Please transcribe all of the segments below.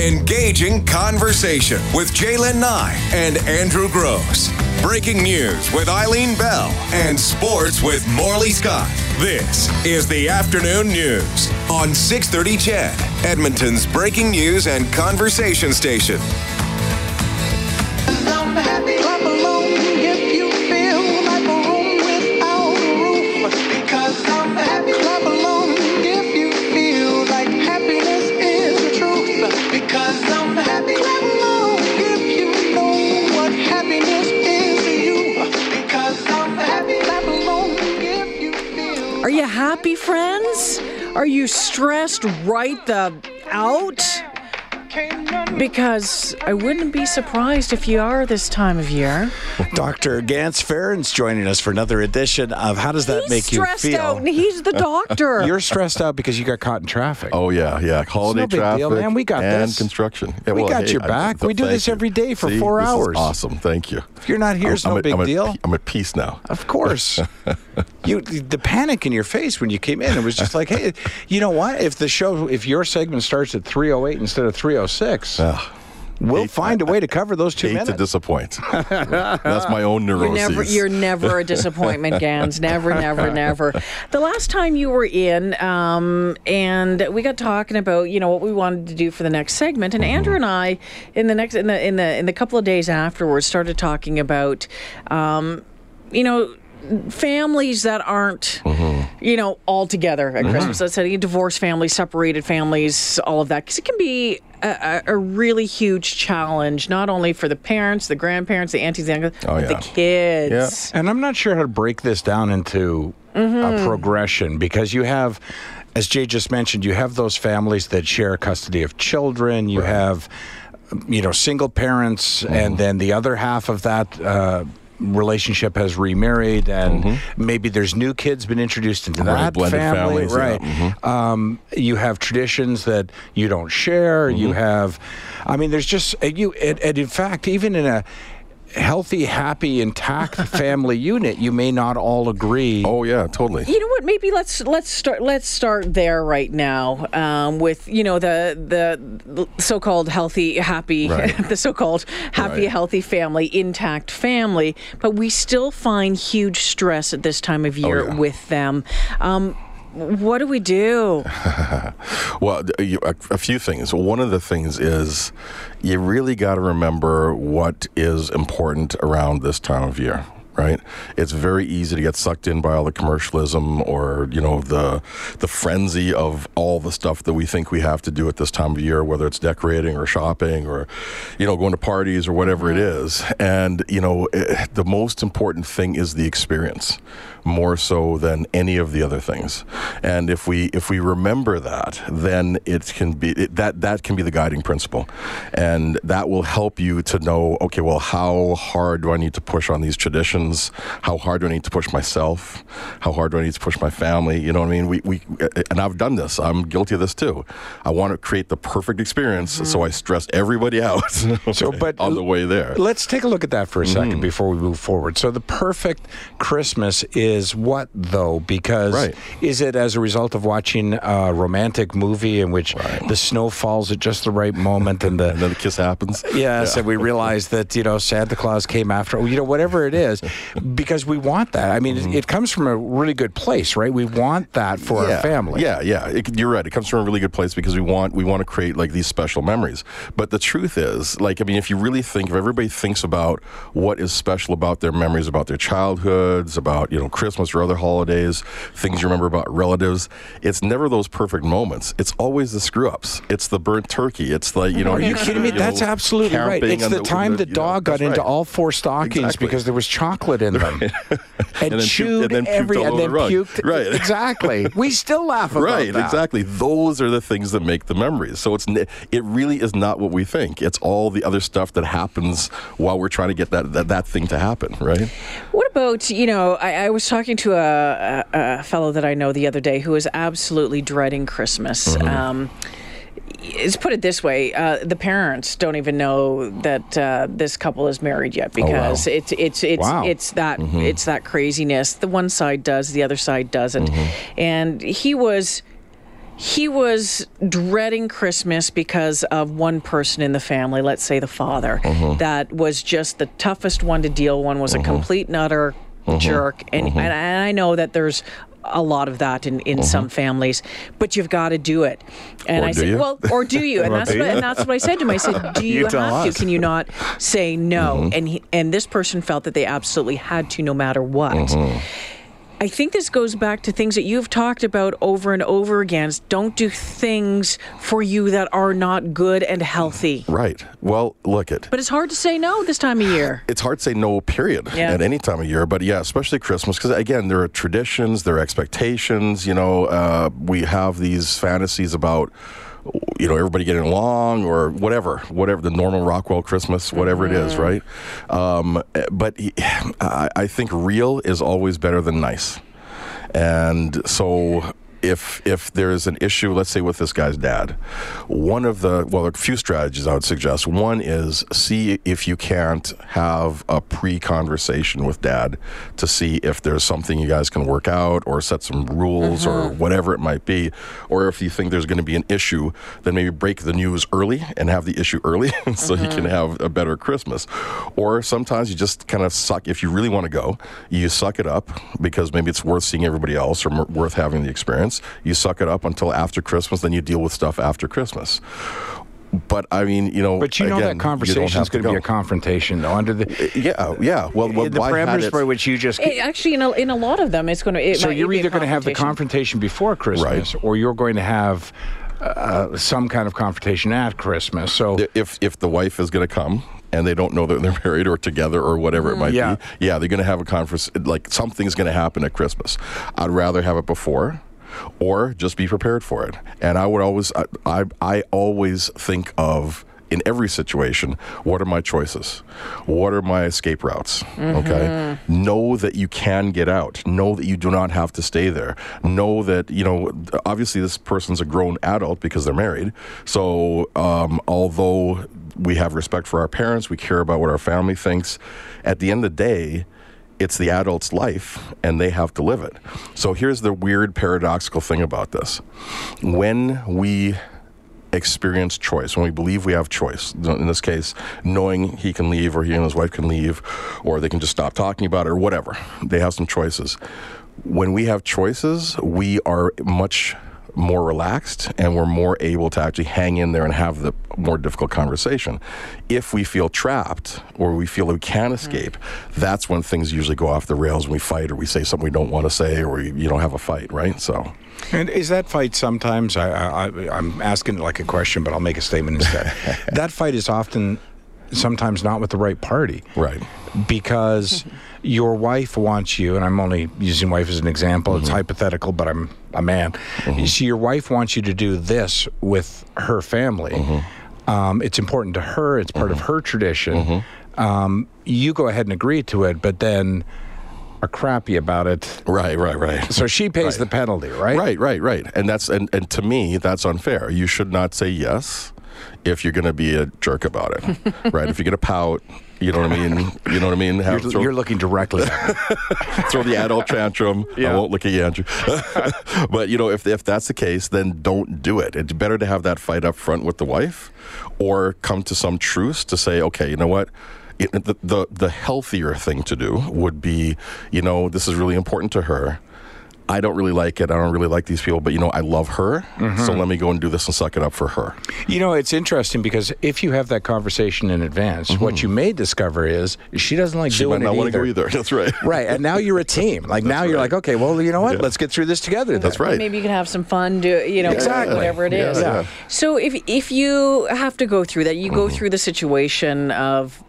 Engaging conversation with J'lyn Nye and Andrew Grose. Breaking news with Eileen Bell and sports with Morley Scott. This is the afternoon news on 630 CHED, Edmonton's breaking news and conversation station. Happy, friends? Are you stressed right the out? Can't none Because I wouldn't be surprised if you are this time of year. Dr. Gans Farron's joining us for another edition of How Does That he's Make You Feel? stressed out, and he's the doctor. You're stressed out because you got caught in traffic. Oh yeah, yeah. Holiday no big traffic deal, man. We got and this. construction. Yeah, We well, got hey, your back. th- We do this you. every day for See, four this is hours. awesome. Thank you. If you're not here, it's I'm, no I'm big at, I'm deal. At, I'm at peace now. Of course. you the panic in your face when you came in, it was just like, hey, you know what? If the show if your segment starts at 308 instead of 306, we'll hate- find a way to cover those two Hate minutes. to disappoint. That's my own You're never, you're never a disappointment, Gans. Never, never, never. The last time you were in, um, and we got talking about, you know, what we wanted to do for the next segment, and Andrew and I, in the next, in the, in the, in the couple of days afterwards, started talking about, um, you know, families that aren't, you know, all together at Christmas. Let's say divorced families, separated families, all of that, because it can be a, a a really huge challenge, not only for the parents, the grandparents, the aunties, the uncles, Oh, but yeah. the kids. And I'm not sure how to break this down into Mm-hmm. a progression because you have, as Jay just mentioned, you have those families that share custody of children. You have, you know, single parents, Mm-hmm. and then the other half of that. Uh, relationship has remarried and maybe there's new kids been introduced into Mm-hmm. Right, that blended family families, yeah, right mhm. um, you have traditions that you don't share you Mm-hmm. have i mean there's just you and, and in fact even in a healthy happy intact family unit you may not all agree Oh yeah, totally. You know what? Maybe let's let's start let's start there right now um, with you know the the so-called healthy, happy, Right. the so-called happy, Right. healthy family, intact family, but we still find huge stress at this time of year Oh, yeah. with them. Um, what do we do? Well, a, a few things. One of the things is you really got to remember what is important around this time of year. Right, it's very easy to get sucked in by all the commercialism, or you know the the frenzy of all the stuff that we think we have to do at this time of year, whether it's decorating or shopping or you know going to parties or whatever it is. And you know eh, the most important thing is the experience, more so than any of the other things. And if we if we remember that, then it can be it, that that can be the guiding principle, and that will help you to know okay, well, how hard do I need to push on these traditions? How hard do I need to push myself? How hard do I need to push my family? You know what I mean? We we and I've done this. I'm guilty of this too. I want to create the perfect experience, so I stress everybody out. So, but on the way there. Let's take a look at that for a Mm-hmm. second before we move forward. So, the perfect Christmas is what, though? Because Right. is it as a result of watching a romantic movie in which Right. the snow falls at just the right moment and the and then the kiss happens. Yes, and we realize that you know Santa Claus came after you know whatever it is, because we want that. I mean, it, it comes from a really good place, right? We want that for Mm-hmm. yeah, our family. Yeah, yeah. It, you're right. It comes from a really good place because we want we want to create like these special memories. But the truth is, like, I mean, if you really think, if everybody thinks about what is special about their memories, about their childhoods, about you know Christmas or other holidays, things you remember about relatives, it's never those perfect moments. It's always the screw ups. It's the burnt turkey. It's like you know. Are you kidding me? That's absolutely right. It's on the time the you know, dog got into right. all four stockings Exactly. because there was chocolate in them, and, then puked- chewed and then puked every all and over then the rug. puked. Right. Exactly. We still laugh about right that. Right. Exactly those are the things that make the memories so it's it really is not what we think it's all the other stuff that happens while we're trying to get that that, that thing to happen right What about you know? I, I was talking to a, a, a fellow that I know the other day who is absolutely dreading Christmas. Mm-hmm. Um, let's put it this way: uh, the parents don't even know that uh, this couple is married yet because it's it's it's Wow. it's that it's that craziness. The one side does, the other side doesn't, and he was he was dreading Christmas because of one person in the family, let's say the father, Mm-hmm. that was just the toughest one to deal one was a complete and utter Mm-hmm. jerk. And, and, and I know that there's a lot of that in, in some families, but you've got to do it. And Mm-hmm. Or I said, you? well, or do you? And that's what, and that's what I said to him. I said, do you, You have to? Can you not say no? Mm-hmm. And he, and this person felt that they absolutely had to, no matter what. Mm-hmm. I think this goes back to things that you've talked about over and over again. Don't do things for you that are not good and healthy. Right. Well, look it. But it's hard to say no this time of year. it's hard to say no period Yeah. at any time of year but yeah especially christmas because again there are traditions there are expectations you know uh, we have these fantasies about you know everybody getting along or whatever whatever the Norman Rockwell christmas whatever it is right? Um, but I, I think real is always better than nice. And so if if there's an issue, let's say with this guy's dad, one of the well, there a few strategies I would suggest. One is see if you can't have a pre-conversation with dad to see if there's something you guys can work out or set some rules or mm-hmm. whatever it might be, or if you think there's going to be an issue, then maybe break the news early and have the issue early so you can mm-hmm. have a better Christmas. Or sometimes you just kind of suck. If you really want to go, you suck it up because maybe it's worth seeing everybody else or m- worth having the experience. You suck it up until after Christmas, then you deal with stuff after Christmas. But I mean, you know, But you know again, that conversation is going to be a confrontation, though. Under the Yeah, yeah. Well, well the why had parameters it- by which you just. It, actually, in a, in a lot of them, it's going to. It so might you're either going to have the confrontation. confrontation before Christmas, right. or you're going to have uh, some kind of confrontation at Christmas. So if if the wife is going to come and they don't know that they're married or together or whatever it might Yeah. be, yeah, they're going to have a conference. Like something's going to happen at Christmas. I'd rather have it before. Or just be prepared for it, and I would always, I, I, I always think of in every situation, what are my choices? What are my escape routes? Okay. Know that you can get out. Know that you do not have to stay there. Know that, you know, obviously this person's a grown adult because they're married. So, um, although we have respect for our parents, we care about what our family thinks, at the end of the day, it's the adult's life and they have to live it. So here's the weird paradoxical thing about this. When we experience choice, when we believe we have choice, in this case, knowing he can leave or he and his wife can leave or they can just stop talking about it or whatever, they have some choices. When we have choices, we are much more relaxed and we're more able to actually hang in there and have the more difficult conversation. If we feel trapped or we feel we can't mm-hmm. escape, that's when things usually go off the rails and we fight or we say something we don't want to say or we, you know have a fight, right? So And is that fight sometimes? I, I, I- I'm asking it like a question, but I'll make a statement instead. that fight is often, sometimes not with the right party. Right. Because your wife wants you, and I'm only using wife as an example. It's mm-hmm. hypothetical, but I'm a man. Mm-hmm. You see, your wife wants you to do this with her family. Mm-hmm. Um, it's important to her. It's part of her tradition. Um, you go ahead and agree to it, but then are crappy about it. Right, right, right. So she pays Right. the penalty, right? Right, right, right. And that's and, and to me that's unfair. You should not say yes if you're going to be a jerk about it. right? If you're going to pout, you know what I mean? You know what I mean? Have, You're, throw, you're looking directly throw the adult tantrum. Yeah. I won't look at you, Andrew. but you know, if if that's the case, then don't do it. It's better to have that fight up front with the wife, or come to some truce to say, okay, you know what. It, the, the the healthier thing to do would be, you know, this is really important to her. I don't really like it. I don't really like these people, but you know, I love her. Mm-hmm. So let me go and do this and suck it up for her. You know, it's interesting because if you have that conversation in advance, what you may discover is she doesn't like Mm-hmm. She doing might not it want to either. go either. That's right. Right, and now you're a team. Like now you're like, okay, well, you know what? Yeah. Let's get through this together. then. That's right. Maybe you can have some fun, do you know, Exactly. whatever it Yeah, is. yeah. So if if you have to go through that, you Mm-hmm. go through the situation of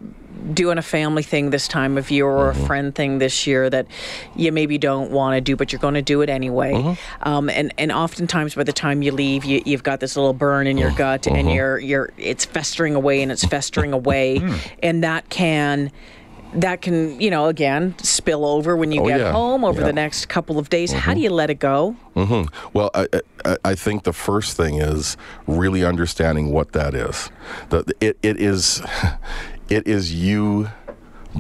doing a family thing this time of year or Mm-hmm. a friend thing this year that you maybe don't want to do, but you're going to do it anyway. Mm-hmm. Um, and and oftentimes by the time you leave, you, you've got this little burn in your Mm-hmm. gut, and you're you're it's festering away and it's festering away, Hmm. and that can. That can, you know, again spill over when you Oh, get yeah. home over Yeah. the next couple of days. How do you let it go? hmm Well, I, I, I think the first thing is really understanding what that is. The, it, it is, it is you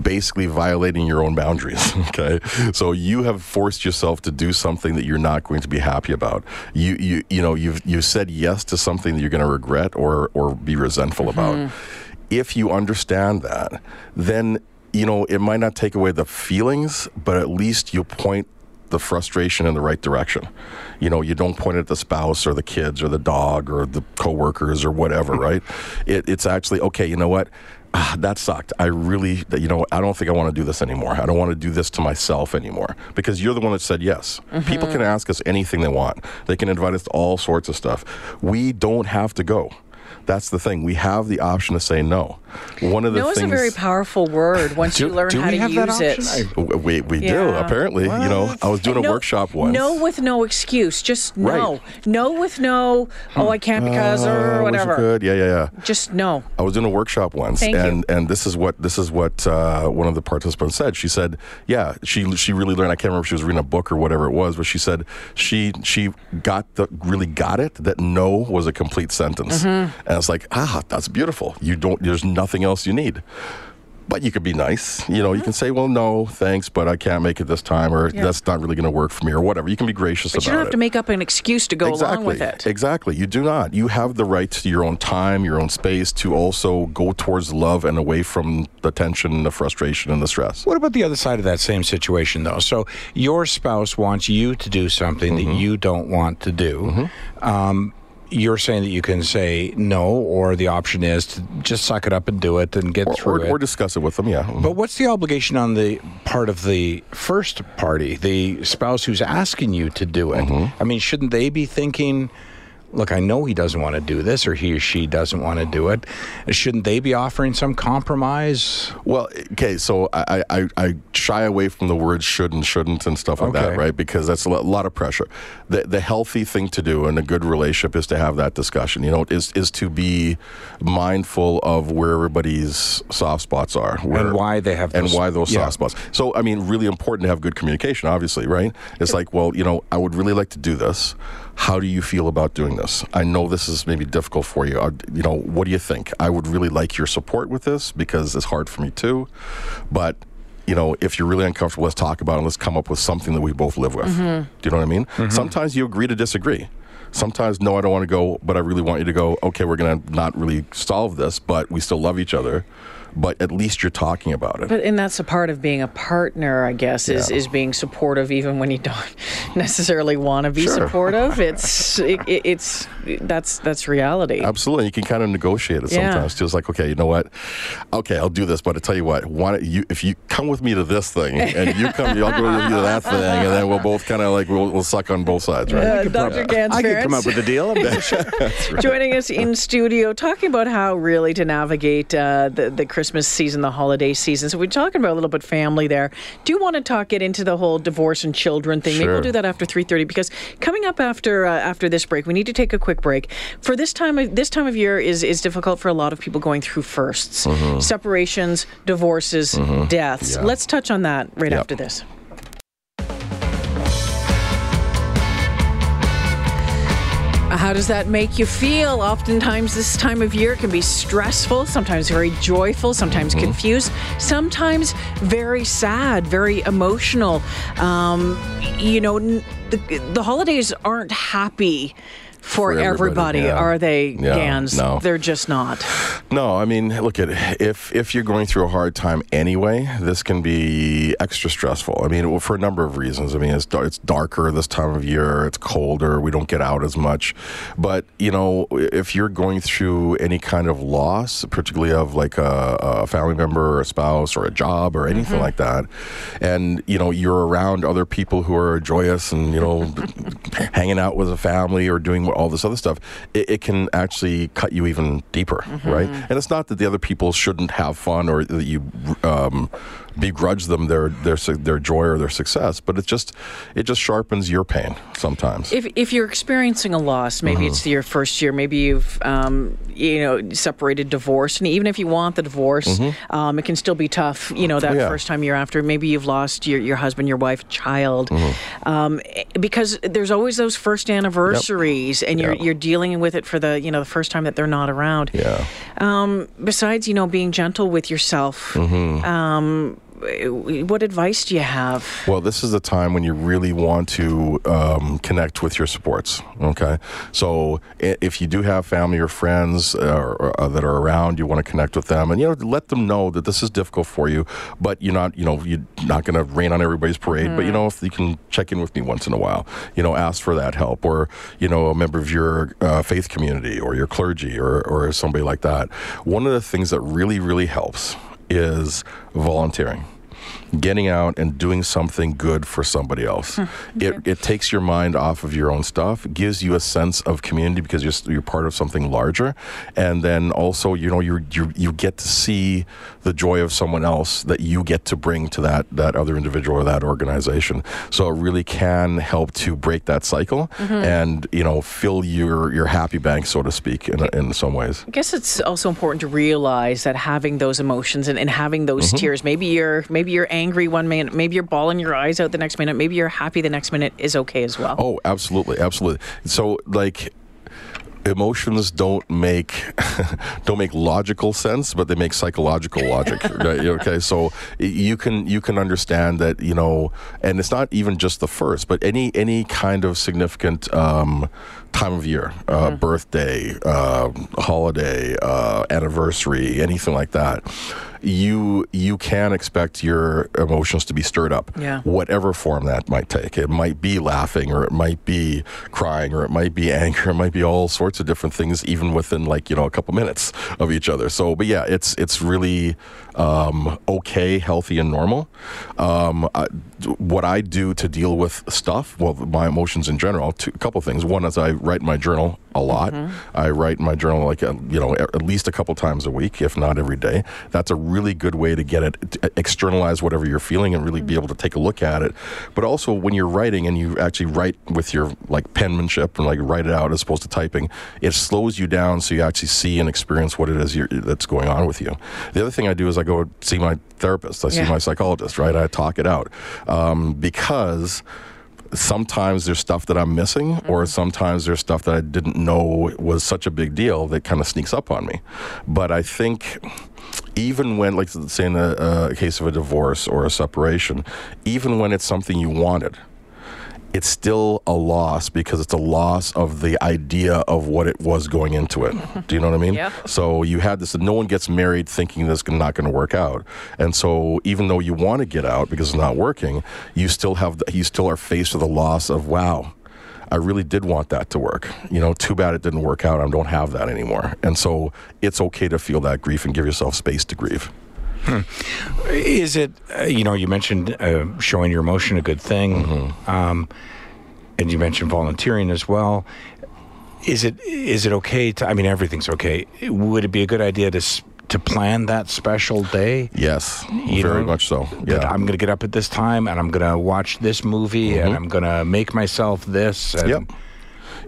basically violating your own boundaries. Okay, so you have forced yourself to do something that you're not going to be happy about. You you you know you've you said yes to something that you're going to regret or or be resentful about. Mm-hmm. If you understand that, then you know it might not take away the feelings, but at least you point the frustration in the right direction. You know, you don't point it at the spouse or the kids or the dog or the coworkers or whatever, right? It, it's actually okay. You know what? Ah, that sucked. I really, you know, I don't think I want to do this anymore. I don't want to do this to myself anymore because you're the one that said yes. People can ask us anything they want. They can invite us to all sorts of stuff. We don't have to go. That's the thing. We have the option to say no. One of the things. No is a very powerful word once you learn how we to have that use it. option? I- W- We, we do Yeah. apparently. You know, I was doing a No- workshop once. No with no excuse. Just no. Right. No with no, oh, I can't because Uh, or whatever. could. Yeah, yeah, yeah. Just no. I was doing a workshop once, Thank you. and and this is what this is what uh, one of the participants said. She said, "Yeah, she she really learned. I can't remember if she was reading a book or whatever it was, but she said she she got the really got it that no was a complete sentence, Mm-hmm. And was like ah, that's beautiful. You don't. There's nothing else you need." But you could be nice. You know, you can say, well, no, thanks, but I can't make it this time, or Yeah. that's not really going to work for me, or whatever. You can be gracious But about it. you don't have it. to make up an excuse to go exactly. along with it. Exactly. You do not. You have the right to your own time, your own space to also go towards love and away from the tension, the frustration, and the stress. What about the other side of that same situation, though? So your spouse wants you to do something Mm-hmm. that you don't want to do. Um, you're saying that you can say no, or the option is to just suck it up and do it and get Or, through or, it. or discuss it with them, yeah. But what's the obligation on the part of the first party, the spouse who's asking you to do it? Mm-hmm. I mean, shouldn't they be thinking, look, I know he doesn't want to do this, or he or she doesn't want to do it? Shouldn't they be offering some compromise? Well, okay, so I, I, I shy away from the words should and shouldn't and stuff like that, right? Because that's a lot of pressure. The, the healthy thing to do in a good relationship is to have that discussion, you know, is, is to be mindful of where everybody's soft spots are. Where, and why they have And why those yeah. soft spots. So, I mean, really important to have good communication, obviously, right? It's like, well, you know, I would really like to do this. How do you feel about doing this? I know this is maybe difficult for you. Uh, you know, what do you think? I would really like your support with this because it's hard for me too. But you know, if you're really uncomfortable, let's talk about it. Let's come up with something that we both live with. Do you know what I mean? Sometimes you agree to disagree. Sometimes, no, I don't want to go, but I really want you to go. Okay, we're going to not really solve this, but we still love each other. But at least you're talking about it. But and that's a part of being a partner, I guess, is, Yeah. is being supportive even when you don't necessarily want to be Sure. supportive. It's it, it- it's that's that's reality. Absolutely, you can kind of negotiate it Yeah. sometimes too. It's like, okay, you know what? Okay, I'll do this, but I tell you what, why don't you if you come with me to this thing and you come, I'll go with you to that thing, and then we'll both kind of like we'll, we'll suck on both sides, right? Uh, Dr. Gans I could come up with a deal. I'm not sure. joining us in studio, talking about how really to navigate uh, the the Christmas season, the holiday season. So we're talking about a little bit family there. Do you want to talk get into the whole divorce and children thing? Maybe we'll do that after three thirty because coming up after uh, after this break, we need to take a quick break. For this time of this time of year is is difficult for a lot of people going through 1st separations, divorces, deaths. Yeah. Let's touch on that right Yep. after this. How does that make you feel? Oftentimes, this time of year can be stressful, sometimes very joyful, sometimes confused, sometimes very sad, very emotional. Um, you know, the, the holidays aren't happy for, For everybody, everybody, yeah. are they, Yeah, Gans? no. They're just not. No, I mean, look at if if you're going through a hard time anyway, this can be extra stressful. I mean, well, for a number of reasons. I mean, it's it's darker this time of year. It's colder. We don't get out as much. But you know, if you're going through any kind of loss, particularly of like a, a family member or a spouse or a job or anything mm-hmm. like that, and you know you're around other people who are joyous and you know hanging out with a family or doing all this other stuff, it, it can actually cut you even deeper, right? And it's not that the other people shouldn't have fun or that you um, begrudge them their their their joy or their success, but it just it just sharpens your pain sometimes. If, if you're experiencing a loss, maybe Mm-hmm. it's your first year, maybe you've um, you know separated, divorced, and even if you want the divorce, um, it can still be tough. You know that Mm-hmm. Yeah. first time you're after. Maybe you've lost your, your husband, your wife, child, Mm-hmm. um, eh, because there's always those first anniversaries, and you're Yeah. you're dealing with it for the you know the first time that they're not around. Yeah. Um, besides, you know, being gentle with yourself, Mm-hmm. um, what advice do you have? Well, this is the time when you really want to um, connect with your supports. Okay, so if you do have family or friends uh, or, uh, that are around, you want to connect with them, and you know, let them know that this is difficult for you, but you're not, you know, you're not going to rain on everybody's parade. But you know, if you can check in with me once in a while, you know, ask for that help, or you know, a member of your uh, faith community or your clergy or or somebody like that. One of the things that really, really helps is volunteering getting out and doing something good for somebody else. It, it takes your mind off of your own stuff, gives you a sense of community because you're, you're part of something larger, and then also you know you you you get to see the joy of someone else that you get to bring to that that other individual or that organization. So it really can help to break that cycle and you know fill your your happy bank, so to speak, in in some ways. I guess it's also important to realize that having those emotions and, and having those Mm-hmm. tears, maybe you're maybe you're angry one minute, maybe you're bawling your eyes out the next minute, maybe you're happy the next minute is okay as well. Oh, absolutely, absolutely. So like emotions don't make don't make logical sense but they make psychological logic right? okay so you can you can understand that you know and it's not even just the first but any any kind of significant um, time of year uh, birthday uh, holiday uh, anniversary anything like that you you can expect your emotions to be stirred up Yeah. whatever form that might take. It might be laughing, or it might be crying, or it might be anger. It might be all sorts of different things, even within like you know a couple minutes of each other. So, but yeah, it's it's really um, okay, healthy, and normal. Um, I, what I do to deal with stuff, well, my emotions in general, two, a couple things. One is I write in my journal a lot. I write in my journal like uh, you know at least a couple times a week, if not every day. That's a really good way to get it to externalize whatever you're feeling and really be able to take a look at it. But also when you're writing and you actually write with your like penmanship and like write it out as opposed to typing, it slows you down so you actually see and experience what it is you're, that's going on with you. The other thing I do is I go see my therapist. I see my psychologist. Right, I talk it out um, because sometimes there's stuff that I'm missing, or mm-hmm. sometimes there's stuff that I didn't know was such a big deal that kind of sneaks up on me. But I think even when, like, say, in a, a case of a divorce or a separation, even when it's something you wanted, it's still a loss because it's a loss of the idea of what it was going into it. Do you know what I mean? Yeah. So you had this. No one gets married thinking this is not going to work out, and so even though you want to get out because it's not working, you still have. You still are faced with the loss of wow. I really did want that to work. You know, too bad it didn't work out. I don't have that anymore. And so it's okay to feel that grief and give yourself space to grieve. Is it, uh, you know, you mentioned uh, showing your emotion a good thing, Mm-hmm. um, and you mentioned volunteering as well. Is it is it okay to? I mean, everything's okay. Would it be a good idea to to plan that special day? Yes, You very know, much so. Yeah. Mm-hmm. I'm going to get up at this time and I'm going to watch this movie and I'm going to make myself this. And Yep.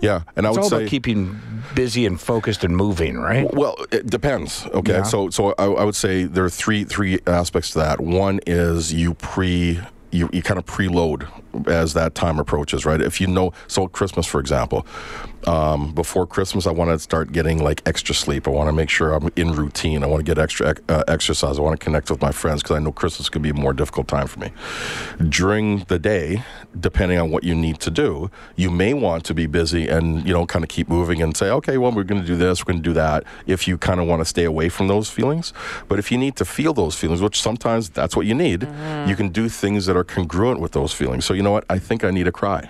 Yeah, and I It's would all say about keeping busy and focused and moving, right? Well, it depends. Okay, Yeah. so so I, I would say there are three three aspects to that. One is you pre you, you kind of preload as that time approaches, right? If you know, so Christmas, for example, um, before Christmas, I want to start getting like extra sleep. I want to make sure I'm in routine. I want to get extra uh, exercise. I want to connect with my friends because I know Christmas can be a more difficult time for me. During the day, depending on what you need to do, you may want to be busy and you know kind of keep moving and say, okay, well, we're going to do this, we're going to do that. If you kind of want to stay away from those feelings, but if you need to feel those feelings, which sometimes that's what you need, you can do things that are congruent with those feelings. So you know what? I think I need to cry.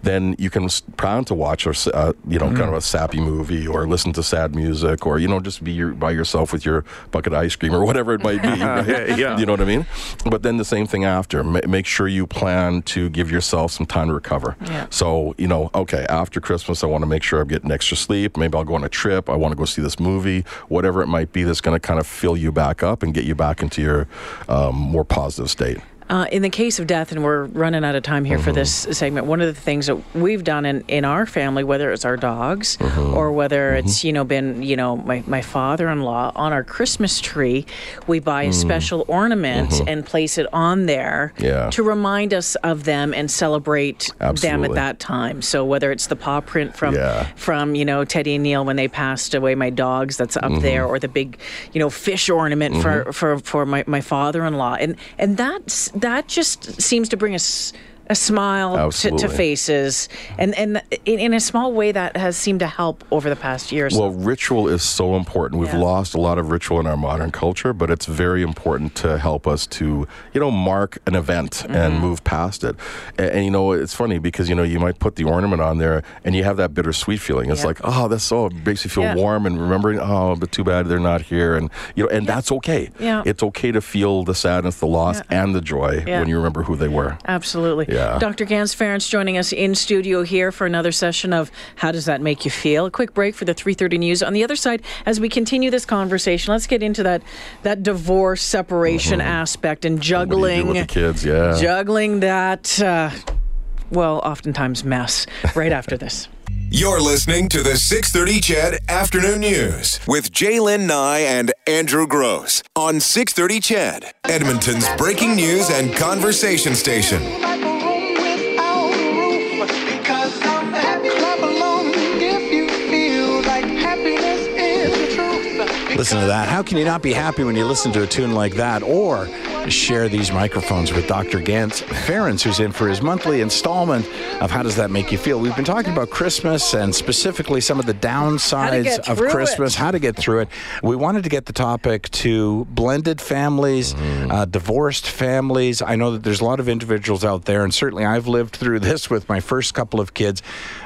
Then you can plan to watch or uh, you know kind of a sappy movie or listen to sad music or you know just be your, by yourself with your bucket of ice cream or whatever it might be right? Yeah. you know what i mean? But then the same thing after. Ma- make sure you plan to give yourself some time to recover. Yeah. so you know okay after christmas i want to make sure i'm getting extra sleep. Maybe i'll go on a trip. I want to go see this movie. Whatever it might be that's going to kind of fill you back up and get you back into your um, more positive state Uh, in the case of death, and we're running out of time here for mm-hmm. this segment, one of the things that we've done in, in our family, whether it's our dogs mm-hmm. or whether mm-hmm. it's, you know, been, you know, my, my father in law, on our Christmas tree, we buy a mm. special ornament and place it on there Yeah. to remind us of them and celebrate them at that time. So whether it's the paw print from, Yeah. from you know, Teddy and Neil when they passed away, my dogs that's up there, or the big, you know, fish ornament for, for, for my, my father in law. And, and that's, that just seems to bring us a smile to, to faces. And, and in, in a small way, that has seemed to help over the past years so. Well, ritual is so important. We've Yeah. lost a lot of ritual in our modern culture, but it's very important to help us to, you know, mark an event and Mm-hmm. move past it. And, and, you know, it's funny because you know you might put the ornament on there and you have that bittersweet feeling. It's Yeah. like, oh, that's so it makes you feel Yeah. warm and remembering. Oh, but too bad they're not here, and you know, and that's okay. Yeah. It's okay to feel the sadness, the loss, and the joy when you remember who they were. Absolutely. Yeah. Dr. Gans Ference joining us in studio here for another session of How Does That Make You Feel? A quick break for the 3.30 news. On the other side, as we continue this conversation, let's get into that, that divorce separation aspect and Mm-hmm. What do you juggling, do with the kids? Yeah. juggling that, uh, well, oftentimes mess right after this. You're listening to the 630 CHED Afternoon News with J'lyn Nye and Andrew Grose on 630 CHED, Edmonton's breaking news and conversation station. Listen to that. How can you not be happy when you listen to a tune like that? Or share these microphones with Dr. Gans Ference, who's in for his monthly installment of How Does That Make You Feel? We've been talking about Christmas and specifically some of the downsides of Christmas, it. how to get through it. We wanted to get the topic to blended families, uh, divorced families. I know that there's a lot of individuals out there, and certainly I've lived through this with my first couple of kids.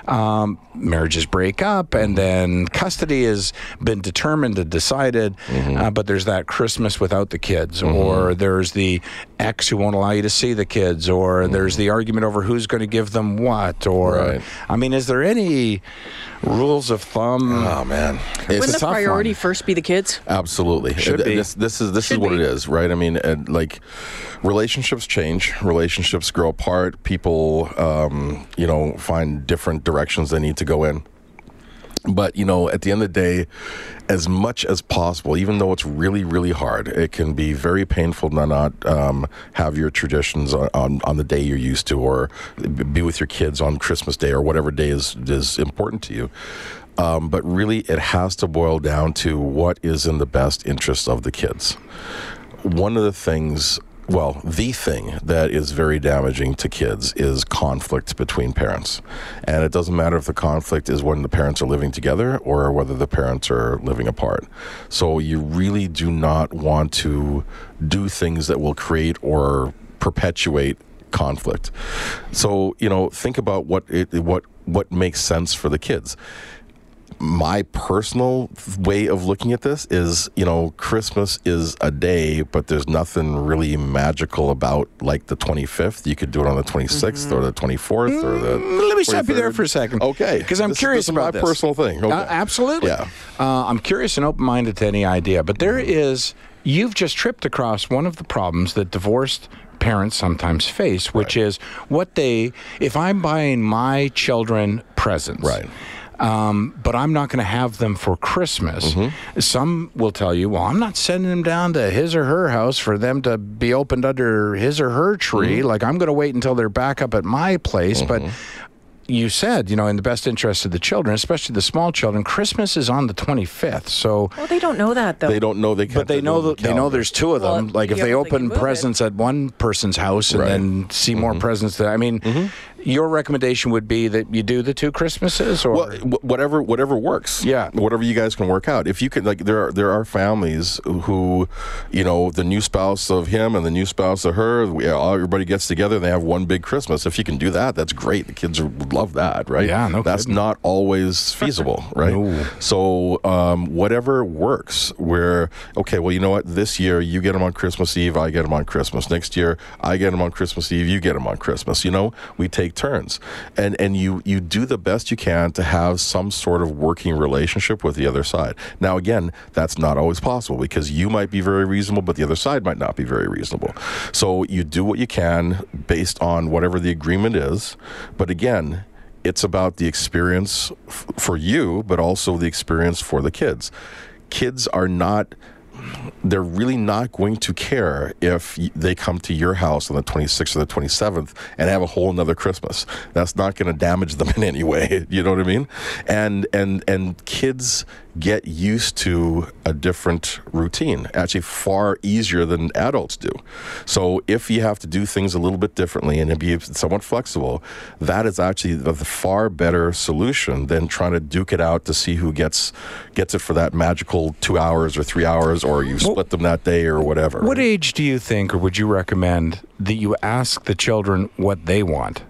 Um, marriages break up, and then custody has been determined and decided, uh, but there's that Christmas without the kids, or there's the ex who won't allow you to see the kids, or there's the argument over who's going to give them what, or Right. I mean, is there any rules of thumb? Oh man, It's Wouldn't a the tough priority one. first be the kids? Absolutely. Should Uh, be. This, this is this Should is what be. it is, right? I mean, like relationships change, relationships grow apart. People, um, you know, find different directions they need to go in. But you know, at the end of the day, as much as possible, even though it's really, really hard, it can be very painful to not um, have your traditions on, on, on the day you're used to, or be with your kids on Christmas Day, or whatever day is is important to you. Um, but really, it has to boil down to what is in the best interest of the kids. One of the things, well, the thing that is very damaging to kids is conflict between parents. And it doesn't matter if the conflict is when the parents are living together or whether the parents are living apart. So you really do not want to do things that will create or perpetuate conflict. So, you know, think about what it, what what makes sense for the kids my personal way of looking at this is, you know, Christmas is a day, but there's nothing really magical about like the 25th. You could do it on the 26th or the 24th or the. Mm, Let me stop you there for a second. Okay, Because I'm This- curious this is about my this. personal thing. Okay. Uh, absolutely. Yeah. Uh, I'm curious and open minded to any idea, but there is, you've just tripped across one of the problems that divorced parents sometimes face, which is what they, if I'm buying my children presents. Right. Um, but I'm not going to have them for Christmas. Mm-hmm. Some will tell you, well, I'm not sending them down to his or her house for them to be opened under his or her tree. Mm-hmm. Like, I'm going to wait until they're back up at my place. But you said, you know, in the best interest of the children, especially the small children, Christmas is on the 25th. So, Well, they don't know that, though. They don't know they can't. but they know the that they know there's two of them. Well, like if they but they can open move it. presents at one person's house and Right. then see more presents there. I mean, your recommendation would be that you do the two Christmases, or Well, whatever, whatever works. Yeah. whatever you guys can work out. If you could, like, there are there are families who, you know, the new spouse of him and the new spouse of her, we, all, everybody gets together and they have one big Christmas. If you can do that, that's great. The kids would love that, right? Yeah, no That's kidding. not always feasible, right? No. So um, whatever works. Where okay, well, you know what? This year you get them on Christmas Eve, I get them on Christmas. Next year I get them on Christmas Eve, you get them on Christmas. You know, we take turns, and and you you do the best you can to have some sort of working relationship with the other side. Now, again, that's not always possible because you might be very reasonable, but the other side might not be very reasonable. So you do what you can based on whatever the agreement is, but again. It's about the experience f- for you, but also the experience for the kids. Kids are not they're really not going to care if they come to your house on the 26th or the 27th and have a whole another Christmas. That's not going to damage them in any way. You know what I mean? And and and kids get used to a different routine, actually far easier than adults do. So if you have to do things a little bit differently and be somewhat flexible, that is actually the, far better solution than trying to duke it out to see who gets gets it for that magical two hours or three hours, or you split them that day or whatever. What age do you think, or would you recommend that you ask the children what they want?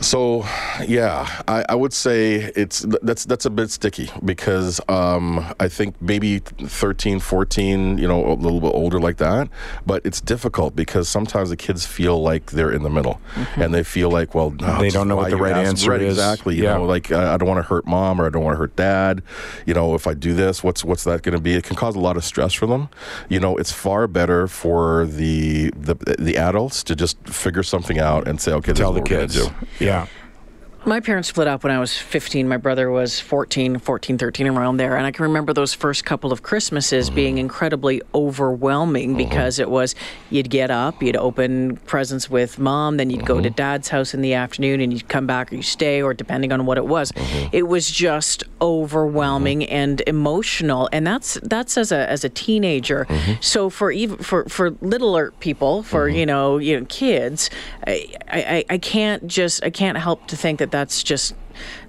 So, yeah, I, I would say it's that's that's a bit sticky because um, I think maybe 13, 14, you know, a little bit older like that. But it's difficult because sometimes the kids feel like they're in the middle, and they feel like, well, no, They don't know what the right answer right, is. Exactly. You Yeah. know, like uh, I don't want to hurt mom or I don't want to hurt dad. You know, if I do this, what's what's that going to be? It can cause a lot of stress for them. You know, it's far better for the the the adults to just figure something out and say, okay, this Tell is the we're kids. do. Yeah. My parents split up when I was 15. My brother was 14, 14, 13, around there. And I can remember those first couple of Christmases mm-hmm. being incredibly overwhelming mm-hmm. because it was you'd get up, you'd open presents with mom, then you'd go to mm-hmm. dad's house in the afternoon and you'd come back or you stay, or depending on what it was. It was just overwhelming and emotional. And that's that's as a as a teenager. So for even for, for littler people, for you know, you know, kids, I, I, I can't just I can't help to think that that's just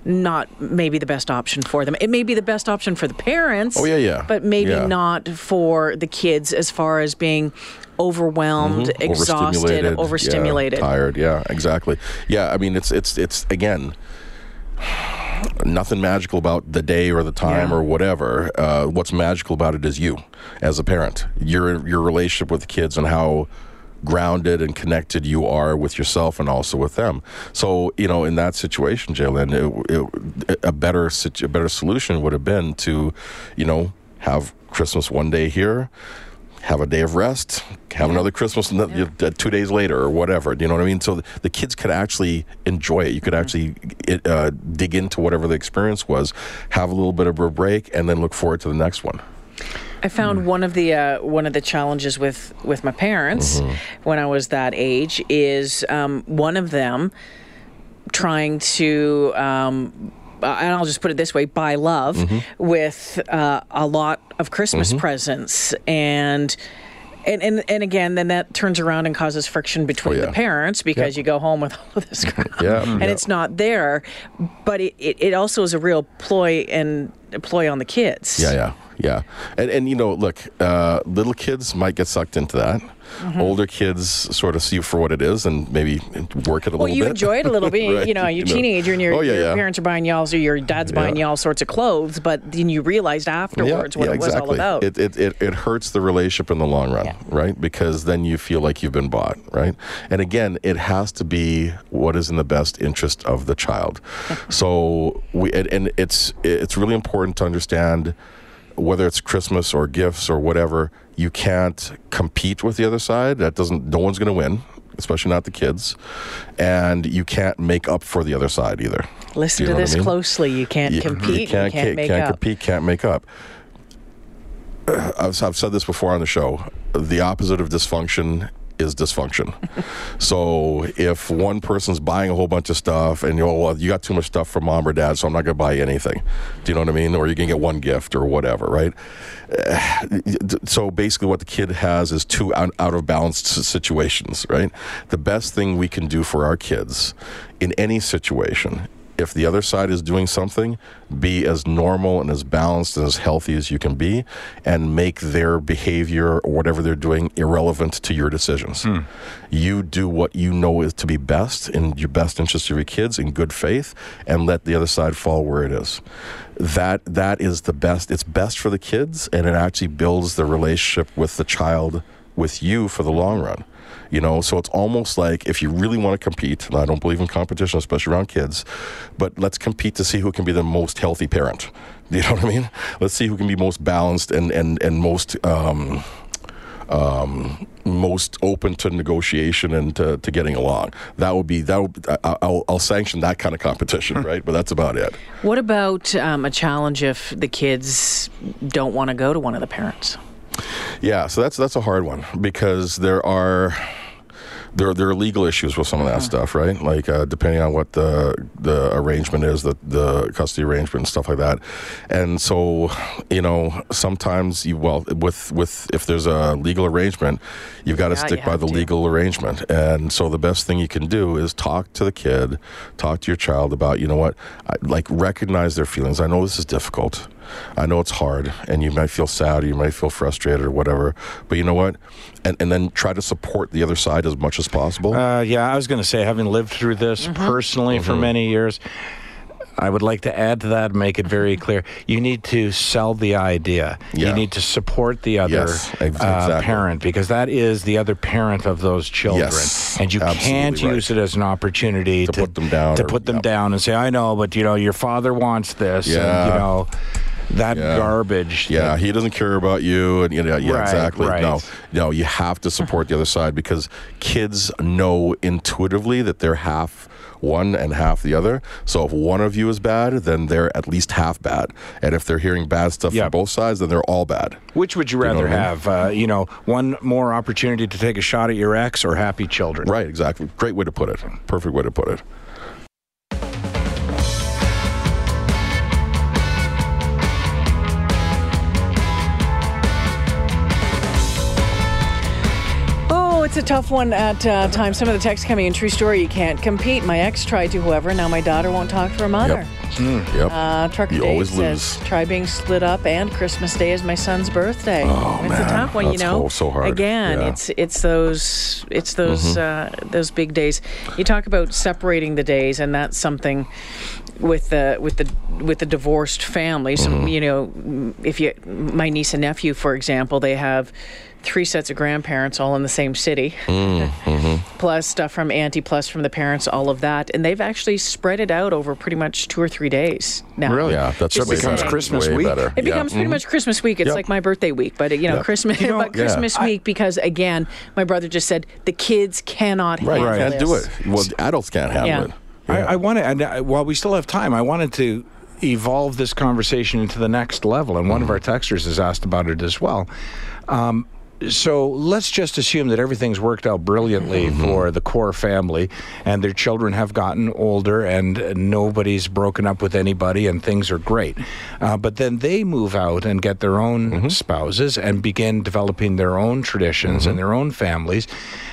not maybe the best option for them. It may be the best option for the parents. Oh, yeah, yeah. But maybe Yeah. not for the kids as far as being overwhelmed, exhausted, yeah, overstimulated. tired. Yeah, exactly. Yeah, I mean, it's it's it's again. Nothing magical about the day or the time Yeah. or whatever. Uh, what's magical about it is you, as a parent, your your relationship with the kids and how grounded and connected you are with yourself and also with them. So you know, in that situation, J'lyn, it, it, a better situ- a better solution would have been to, you know, have Christmas one day here, have a day of rest, have another Christmas you know, two days later or whatever. Do you know what I mean? So the, the kids could actually enjoy it. You could actually it, uh, dig into whatever the experience was, have a little bit of a break, and then look forward to the next one. I found one of the uh, one of the challenges with with my parents when I was that age is um, one of them trying to. Um, uh, and I'll just put it this way: buy love with uh, a lot of Christmas presents, and and, and and again, then that turns around and causes friction between Oh, yeah. the parents because you go home with all of this crap, and it's not there. But it, it, it also is a real ploy and a ploy on the kids. Yeah, yeah, yeah. And and you know, look, uh, little kids might get sucked into that. Mm-hmm. Older kids sort of see for what it is and maybe work it a Well, little bit. Well, you enjoy it a little bit. Right, You know, you're a you know. teenager and your, Oh, yeah, your yeah. parents are buying you all, or your dad's buying Yeah. you all sorts of clothes, but then you realized afterwards what it was all about. It, it, it, it hurts the relationship in the long run, right? Because then you feel like you've been bought, right? And again, it has to be what is in the best interest of the child. so we and, and it's it's really important to understand whether it's Christmas or gifts or whatever, you can't compete with the other side. That doesn't. No one's going to win. Especially not the kids, and you can't make up for the other side either. Listen you to know I this mean? closely. You can't You- compete. You can't, can't ca- make can't up. compete, can't make up. I've, I've said this before on the show. The opposite of dysfunction is dysfunction. so if one person's buying a whole bunch of stuff and you're, well, you got too much stuff from mom or dad, so I'm not going to buy anything. Do you know what I mean? Or you can get one gift or whatever, right? So basically, what the kid has is two out, out of balance situations, right? The best thing we can do for our kids in any situation if the other side is doing something, be as normal and as balanced and as healthy as you can be, and make their behavior or whatever they're doing irrelevant to your decisions. Hmm. You do what you know is to be best in your best interest of your kids in good faith, and let the other side fall where it is. That that is the best. It's best for the kids, and it actually builds the relationship with the child with you for the long run. You know, so it's almost like if you really want to compete, and I don't believe in competition, especially around kids, but let's compete to see who can be the most healthy parent. You know what I mean? Let's see who can be most balanced and and and most um, um, most open to negotiation and to, to getting along. That would be that. Would, I, I'll, I'll sanction that kind of competition, right? But that's about it. What about um, a challenge if the kids don't want to go to one of the parents? Yeah, so that's that's a hard one because there are there there are legal issues with some of that stuff, right? Like uh, depending on what the the arrangement is, the the custody arrangement and stuff like that. And so, you know, sometimes you well with with if there's a legal arrangement, you've got to Yeah, you stick by the to. legal arrangement. And so the best thing you can do is talk to the kid, talk to your child about, you know what, I, like recognize their feelings. I know this is difficult. I know it's hard and you might feel sad or you might feel frustrated or whatever. But you know what? And, and then try to support the other side as much as possible. Uh, yeah, I was going to say, having lived through this Mm-hmm. personally for many years, I would like to add to that, and make it very clear. You need to sell the idea. Yeah. You need to support the other Yes, ex- uh, parent because that is the other parent of those children. Yes, and you can't right. use it as an opportunity To put them down To or- put them yep. down and say, I know, but you know, your father wants this. And, you know, that Yeah. garbage. Yeah, that- he doesn't care about you, and you know, yeah, Right, exactly. right. No, no, you have to support the other side because kids know intuitively that they're half one and half the other. So if one of you is bad, then they're at least half bad, and if they're hearing bad stuff from both sides, then they're all bad. Which would you know rather I mean? have? Uh, you know, one more opportunity to take a shot at your ex or happy children? Right? Exactly. Great way to put it. Perfect way to put it. Tough one at uh, times. Some of the texts coming in. True story. You can't compete. My ex tried to. whoever, now my daughter won't talk to her mother. Yep. Uh, Trucker You Dave always says, lose. try being split up, and Christmas Day is my son's birthday. Oh, it's man. a tough one, you know. so- so hard. Again, Yeah. Mm-hmm. it's it's those it's those uh, those big days. You talk about separating the days, and that's something with the with the with the divorced families. Mm-hmm. you know, if you my niece and nephew, for example, they have three sets of grandparents all in the same city Mm-hmm. plus stuff from auntie, plus from the parents, all of that, and they've actually spread it out over pretty much two or three days now. Really? Yeah, that's Just way becomes better. Christmas Way week. better. It Yeah. becomes pretty Mhm. much Christmas week. It's Yep. like my birthday week, but you know, Yep. Christmas, You know, but yeah. Christmas week because again, my brother just said the kids cannot Right, handle can't do it. Well, adults can't handle Yeah. it. I, I want to, and uh, while we still have time, I wanted to evolve this conversation into the next level. And one of our texters has asked about it as well. Um, so let's just assume that everything's worked out brilliantly mm-hmm. for the core family and their children have gotten older and nobody's broken up with anybody and things are great. Uh, but then they move out and get their own mm-hmm. spouses and begin developing their own traditions and mm-hmm. their own families.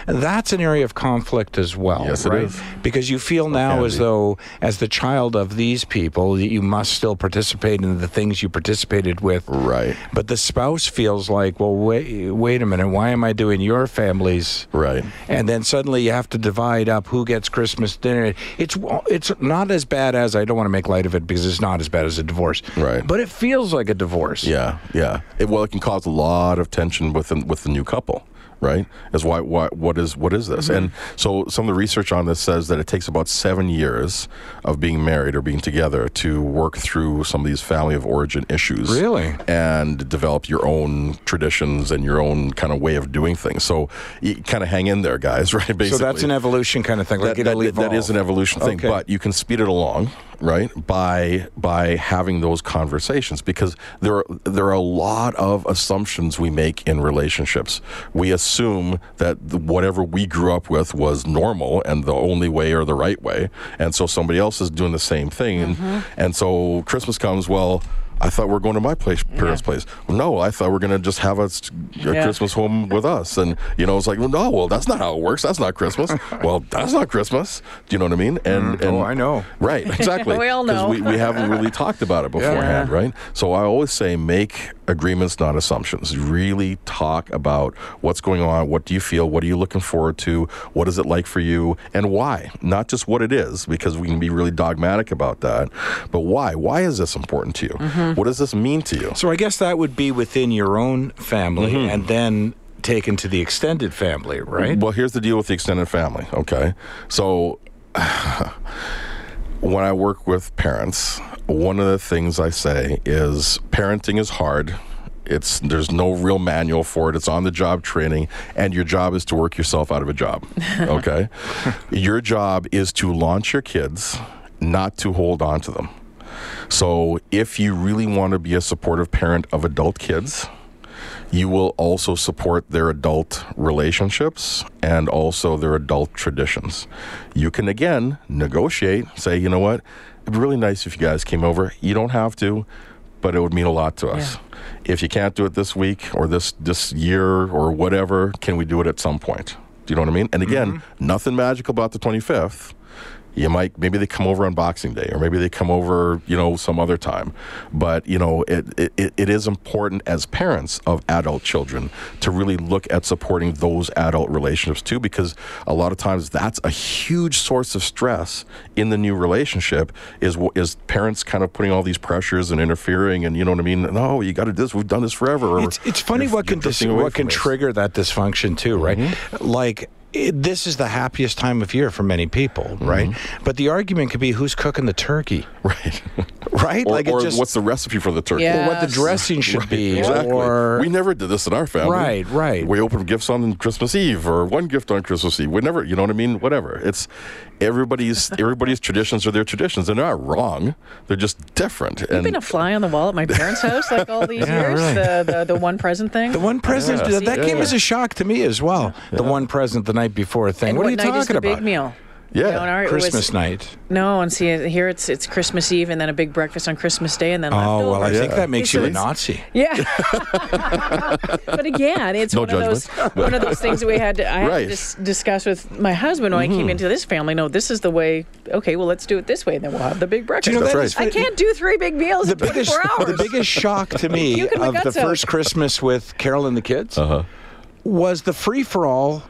That's an area of conflict as well, Yes, right? is. Because you feel now as though, as the child of these people, that you must still participate in the things you participated with. Right. But the spouse feels like, well, wait, wait a minute, why am I doing your family's? Right. And then suddenly you have to divide up who gets Christmas dinner. It's it's not as bad as I don't want to make light of it because it's not as bad as a divorce. Right. But it feels like a divorce. Yeah, yeah. It, well, it can cause a lot of tension within with the new couple, right? Is why, why what is what is this? Mm-hmm. And so some of the research on this says that it takes about seven years of being married or being together to work through some of these family of origin issues. Really? And develop your own traditions and your own kind of way of doing things. So you kind of hang in there, guys. Right? Basically. So that's an evolution kind of thing. Like That, that- that is an evolution thing, Okay. but you can speed it along, right? By by having those conversations because there are there are a lot of assumptions we make in relationships. We assume that whatever we grew up with was normal and the only way or the right way, and so somebody else is doing the same thing, and, and so Christmas comes. Well, I thought we are going to my place, parents' place. No, I thought we are going to just have a Yeah. Christmas home with us. And, you know, it's like, well, no, well, that's not how it works. That's not Christmas. well, that's not Christmas. Do you know what I mean? And, and oh, I know. Right, exactly. We all know. Because We, we haven't really talked about it beforehand, Yeah. right? So I always say make agreements, not assumptions. Really talk about what's going on. What do you feel? What are you looking forward to? What is it like for you? And why? Not just what it is, because we can be really dogmatic about that, but why? Why is this important to you? Mm-hmm. What does this mean to you? So I guess that would be within your own family, Mm-hmm. and then taken to the extended family, right? Well, here's the deal with the extended family. Okay, so when I work with parents, one of the things I say is parenting is hard. It's there's no real manual for it. It's on the job training, and your job is to work yourself out of a job. Okay, your job is to launch your kids, not to hold on to them. So if you really want to be a supportive parent of adult kids, you will also support their adult relationships and also their adult traditions. You can again negotiate, say, you know what, it'd be really nice if you guys came over. You don't have to, but it would mean a lot to us. If you can't do it this week or this this year or whatever, can we do it at some point? Do you know what I mean? And again, mm-hmm. nothing magical about the 25th you might maybe they come over on boxing day or maybe they come over you know some other time but you know it, it, it is important as parents of adult children to really look at supporting those adult relationships too because a lot of times that's a huge source of stress in the new relationship is is parents kind of putting all these pressures and interfering and you know what i mean no you got to do this we've done this forever It's, it's funny what can dis- what can this. trigger that dysfunction too, right? Mm-hmm. Like it, this is the happiest time of year for many people, Mm-hmm. right? But the argument could be who's cooking the turkey, right right? or, like it or just what's the recipe for the turkey Yeah. or what the dressing should be, Exactly. or we never did this in our family. Right, right. We opened gifts on Christmas Eve or one gift on Christmas Eve. We never, you know what I mean? Whatever. It's everybody's everybody's traditions are their traditions. They're not wrong. They're just different. You've and been a fly on the wall at my parents' house like all these Yeah, years. really. The, the the one present thing. the one present Yeah. that came Yeah. as a shock to me as well. The one present the night before thing. and what, what are you night talking is the about? big meal? Yeah. You know, our- it was- Christmas night. No, and see here it's it's Christmas Eve and then a big breakfast on Christmas Day and then Oh well, I leftovers. think that makes you a Nazi. Yeah. but again, it's No one of those one of those things that we had to I had to dis- discuss with my husband when I came mm-hmm. into this family. No, this is the way. Okay, well let's do it this way, and then we'll have the big breakfast. you know right. I can't do three big meals the in 24 biggest hours. the biggest shock to me of the out. first Christmas with Carol and the kids uh-huh. was the free for all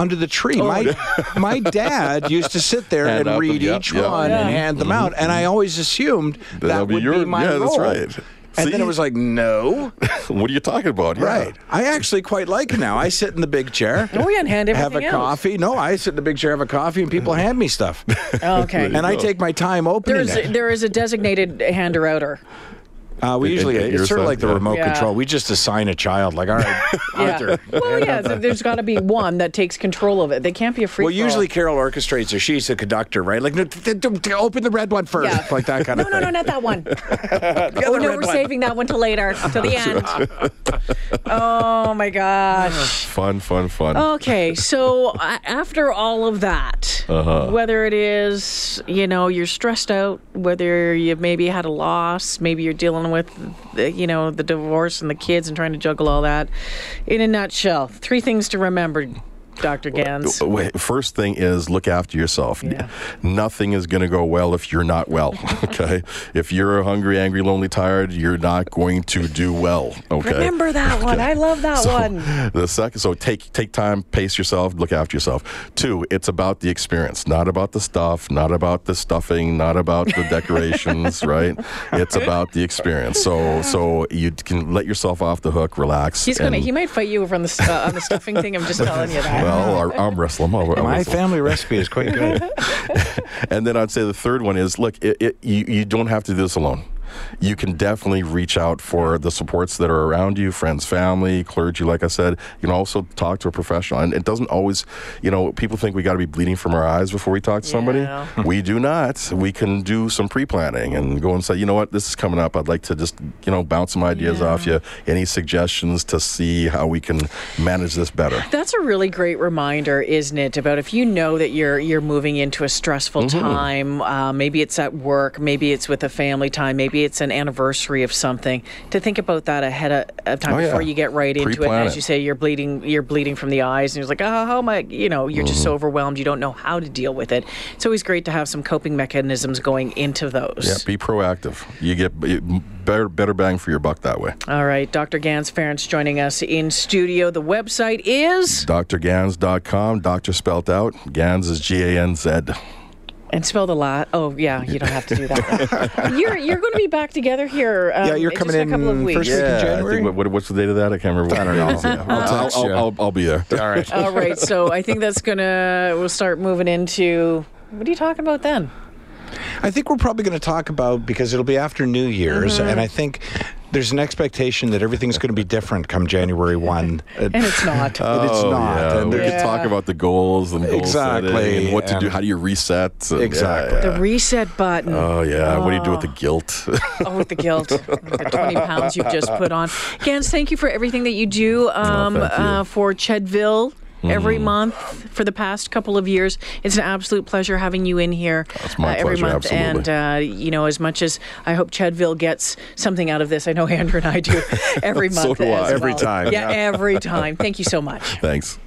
under the tree. My my dad used to sit there Hand and read yep, each yep. one and Yeah. hand them mm-hmm. out, and I always assumed that, That'll be would your- be my yeah, that's role. right. And then it was like, no, what are you talking about? Yeah. right. I actually quite like it now. I sit in the big chair. Oh, yeah, and hand Have a everything out. coffee. No, I sit in the big chair, have a coffee, and people hand me stuff. Oh, okay. and I go. take my time opening There's it. there is a designated hander outer. Uh, we In- usually in your it's sort of like the yeah. remote Yeah. control. We just assign a child, like, all right, Yeah. Arthur. Well, yeah. th- There's got to be one that takes control of it. They can't be a free. Well, for usually Carol orchestrates, or she's the conductor, right? Like, no, th- th- th- open the red one first, Yeah. like that kind No, of no, thing. no, not that one. The Oh other no, red we're one. saving that one till later, till the end. oh my gosh. Fun, fun, fun. Okay, so uh, after all of that, Uh-huh. whether it is you know you're stressed out, whether you've maybe had a loss, maybe you're dealing with the, you know the divorce and the kids and trying to juggle all that. In a nutshell, three things to remember, Dr. Gans. First thing is look after yourself. Yeah. Nothing is going to go well if you're not well. Okay. if you're hungry, angry, lonely, tired, you're not going to do well. Okay. Remember that one. I love that So, one. The second, so take take time, pace yourself, look after yourself. Two, it's about the experience, not about the stuff, not about the stuffing, not about the decorations, right? It's about the experience. So so you can let yourself off the hook, relax. He's gonna. He might fight you over on the on the stuffing thing. I'm just telling you that. Well, arm wrestle him. I'll, I'll My family recipe is quite good. And then I'd say the third one is look, it, it, you, you don't have to do this alone. You can definitely reach out for the supports that are around you, friends, family, clergy, like I said. You can also talk to a professional. And it doesn't always, you know, people think we got to be bleeding from our eyes before we talk to somebody. Yeah. we do not. We can do some pre planning and go and say, you know what, this is coming up. I'd like to just, you know, bounce some ideas Yeah. off you. Any suggestions to see how we can manage this better? That's a really great reminder, isn't it? About if you know that you're you're moving into a stressful Mm-hmm. time, uh, maybe it's at work, maybe it's with a family time, maybe it's an anniversary of something. To think about that ahead of, time Oh, yeah. before you get right into it. Pre-plan And As you say, you're bleeding, you're bleeding from the eyes, and you're like, oh, how am I? You know, you're Mm-hmm. just so overwhelmed, you don't know how to deal with it. It's always great to have some coping mechanisms going into those. Yeah, be proactive. You get better better bang for your buck that way. All right, Dr. Gans Ference joining us in studio. The website is. drgans.com. Doctor spelt out. Gans is G A N Z. And spell the lot. Oh yeah, you don't have to do that. you're you're going to be back together here. Um, Yeah, you're in coming just a couple of weeks. first week in Yeah, I January? think, what, what- what's the date of that? I can't remember. I don't know. Yeah. I'll I'll, I'll. I'll, I'll be there. All right. All right, so I think that's gonna we'll start moving into. What are you talking about then? I think we're probably going to talk about because it'll be after New Year's, Mm-hmm. and I think there's an expectation that everything's going to be different come January one. And it's not. And it's Oh, not. Yeah. And we there- could talk about the goals and goal Exactly, setting and what to do. How do you reset? and- Exactly. yeah. the reset button. Oh yeah. What do you do with the guilt? Oh, with the guilt, the 20 pounds you've just put on. Gans, thank you for everything that you do um, thank you. uh, for Chedville every month for the past couple of years. It's an absolute pleasure having you in here my uh, every pleasure, month. absolutely. And, uh, you know, as much as I hope Chedville gets something out of this, I know Andrew and I do every So month. do I. as Every time. Yeah, every time. Thank you so much. Thanks.